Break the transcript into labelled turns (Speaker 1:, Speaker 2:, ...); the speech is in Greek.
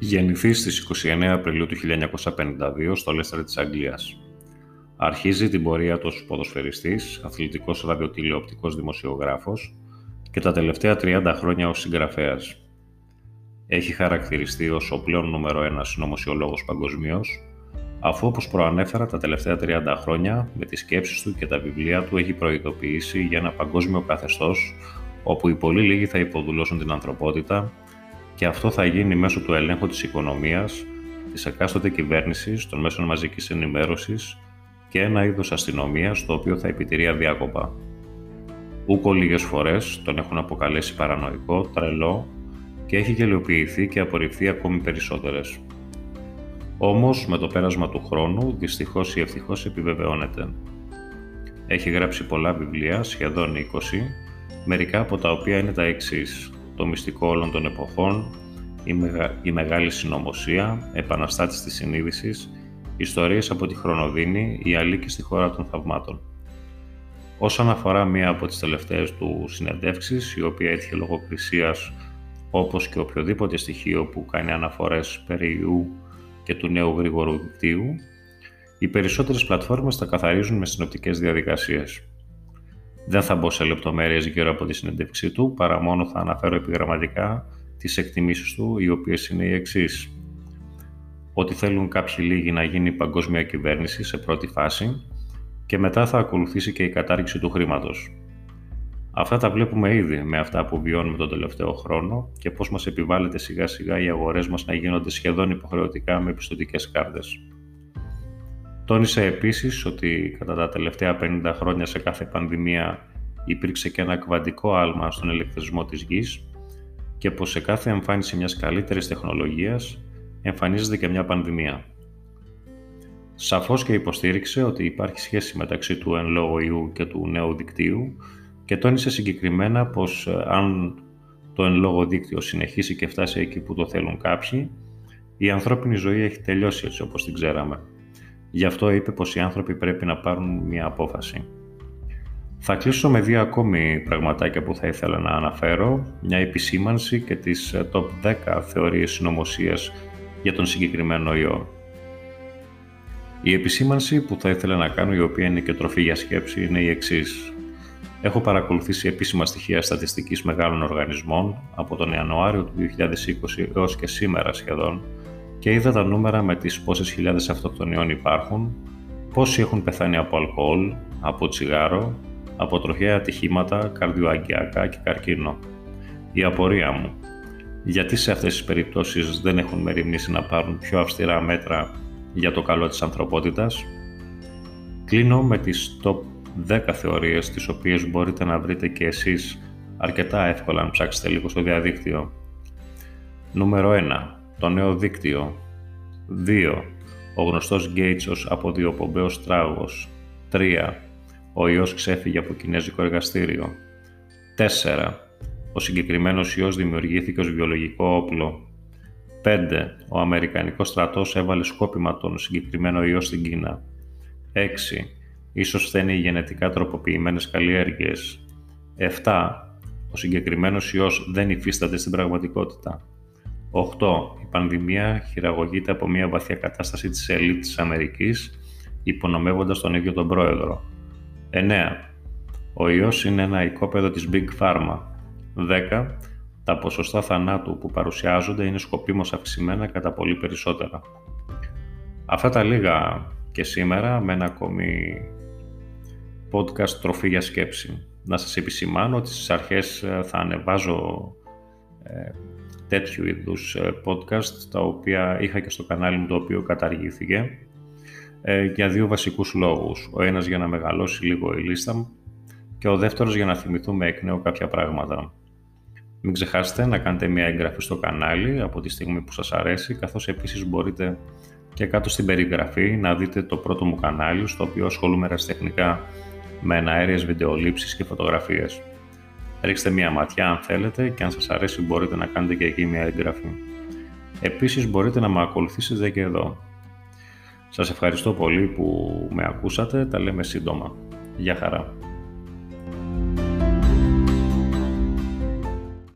Speaker 1: Γεννηθεί στις 29 Απριλίου του 1952 στο Λέστερ της Αγγλίας. Αρχίζει την πορεία του ως ποδοσφαιριστής, αθλητικός ραδιοτηλεοπτικός δημοσιογράφος και τα τελευταία 30 χρόνια ως συγγραφέας. Έχει χαρακτηριστεί ως ο πλέον νούμερο ένας συνωμοσιολόγος παγκοσμίως, αφού όπως προανέφερα τα τελευταία 30 χρόνια με τις σκέψεις του και τα βιβλία του έχει προειδοποιήσει για ένα παγκόσμιο καθεστώς όπου οι πολύ λίγοι θα υποδουλώσουν την ανθρωπότητα και αυτό θα γίνει μέσω του ελέγχου της οικονομίας, της εκάστοτε κυβέρνησης, των μέσων μαζικής ενημέρωσης και ένα είδος αστυνομίας το οποίο θα επιτηρεί αδιάκοπα. Ούκο λίγες φορές τον έχουν αποκαλέσει παρανοϊκό, τρελό και έχει γελιοποιηθεί και απορριφθεί ακόμη περισσότερες. Όμως, με το πέρασμα του χρόνου, δυστυχώς ή ευτυχώς επιβεβαιώνεται. Έχει γράψει πολλά βιβλία, σχεδόν 20, μερικά από τα οποία είναι τα εξής το μυστικό όλων των εποχών, η, η μεγάλη συνωμοσία, επαναστάτης της συνείδησης, ιστορίες από τη Χρονοδίνη, η αλήκη στη χώρα των θαυμάτων. Όσον αφορά μία από τις τελευταίες του συνεντεύξεις, η οποία έτυχε λογοκρισίας όπως και οποιοδήποτε στοιχείο που κάνει αναφορές περί ιού και του νέου γρήγορου δικτύου, οι περισσότερες πλατφόρμες τα καθαρίζουν με συνοπτικές διαδικασίες. Δεν θα μπω σε λεπτομέρειες γύρω από τη συνέντευξή του, παρά μόνο θα αναφέρω επιγραμματικά τις εκτιμήσεις του, οι οποίες είναι οι εξής. Ότι θέλουν κάποιοι λίγοι να γίνει παγκόσμια κυβέρνηση σε πρώτη φάση και μετά θα ακολουθήσει και η κατάργηση του χρήματος. Αυτά τα βλέπουμε ήδη με αυτά που βιώνουμε τον τελευταίο χρόνο και πώς μας επιβάλλεται σιγά σιγά οι αγορές μας να γίνονται σχεδόν υποχρεωτικά με πιστοτικές κάρτες. Τόνισε επίσης ότι κατά τα τελευταία 50 χρόνια σε κάθε πανδημία υπήρξε και ένα κβαντικό άλμα στον ηλεκτρισμό της γης και πως σε κάθε εμφάνιση μιας καλύτερης τεχνολογίας εμφανίζεται και μια πανδημία. Σαφώς και υποστήριξε ότι υπάρχει σχέση μεταξύ του εν λόγω ιού και του νέου δικτύου και τόνισε συγκεκριμένα πως ε, αν το εν λόγω δίκτυο συνεχίσει και φτάσει εκεί που το θέλουν κάποιοι, η ανθρώπινη ζωή έχει τελειώσει έτσι όπως την ξέραμε. Γι' αυτό είπε πως οι άνθρωποι πρέπει να πάρουν μια απόφαση. Θα κλείσω με δύο ακόμη πραγματάκια που θα ήθελα να αναφέρω, μια επισήμανση και τις ε, top 10 θεωρίες συνωμοσίας για τον συγκεκριμένο ιό. Η επισήμανση που θα ήθελα να κάνω, η οποία είναι και τροφή για σκέψη, είναι η εξής. Έχω παρακολουθήσει επίσημα στοιχεία στατιστικής μεγάλων οργανισμών από τον Ιανουάριο του 2020 έως και σήμερα σχεδόν και είδα τα νούμερα με τις πόσες χιλιάδες αυτοκτονιών υπάρχουν, πόσοι έχουν πεθάνει από αλκοόλ, από τσιγάρο, από τροχαία ατυχήματα, καρδιοαγκιακά και καρκίνο. Η απορία μου, γιατί σε αυτές τις περιπτώσεις δεν έχουν μεριμνήσει να πάρουν πιο αυστηρά μέτρα για το καλό της ανθρωπότητας; Κλείνω με τις top 10 θεωρίες τις οποίες μπορείτε να βρείτε και εσείς αρκετά εύκολα αν ψάξετε λίγο στο διαδίκτυο. Νούμερο 1 το νέο δίκτυο. 2. Ο γνωστός Gates ως αποδιοπομπαίος τράγος. 3. Ο ιός ξέφυγε από κινέζικο εργαστήριο. 4. Ο συγκεκριμένος ιός δημιουργήθηκε ως βιολογικό όπλο. 5. Ο Αμερικανικός στρατός έβαλε σκόπιμα τον συγκεκριμένο ιό στην Κίνα. 6. Ίσως φταίνει οι γενετικά τροποποιημένες καλλιέργειες. 7. Ο συγκεκριμένος ιός δεν υφίσταται στην πραγματικότητα. 8. Η πανδημία χειραγωγείται από μια βαθιά κατάσταση της ελίτ της Αμερικής, υπονομεύοντας τον ίδιο τον πρόεδρο. 9. Ο ιός είναι ένα οικόπεδο της Big Pharma. 10. Τα ποσοστά θανάτου που παρουσιάζονται είναι σκοπίμως αυξημένα κατά πολύ περισσότερα. Αυτά τα λίγα και σήμερα με ένα ακόμη podcast τροφή για σκέψη. Να σας επισημάνω ότι στις αρχές ε, θα ανεβάζω ε, τέτοιου είδους ε, podcast, τα οποία είχα και στο κανάλι μου το οποίο καταργήθηκε, ε, για δύο βασικούς λόγους. Ο ένας για να μεγαλώσει λίγο η λίστα μου και ο δεύτερος για να θυμηθούμε εκ νέου κάποια πράγματα. Μην ξεχάσετε να κάνετε μια εγγραφή στο κανάλι από τη στιγμή που σας αρέσει, καθώς επίσης μπορείτε και κάτω στην περιγραφή να δείτε το πρώτο μου κανάλι, στο οποίο ασχολούμαι ερασιτεχνικά με εναέριες βιντεολήψεις και φωτογραφίες. Ρίξτε μία ματιά αν θέλετε και αν σας αρέσει μπορείτε να κάνετε και εκεί μία εγγραφή. Επίσης μπορείτε να με ακολουθήσετε και εδώ. Σας ευχαριστώ πολύ που με ακούσατε, τα λέμε σύντομα. Γεια χαρά.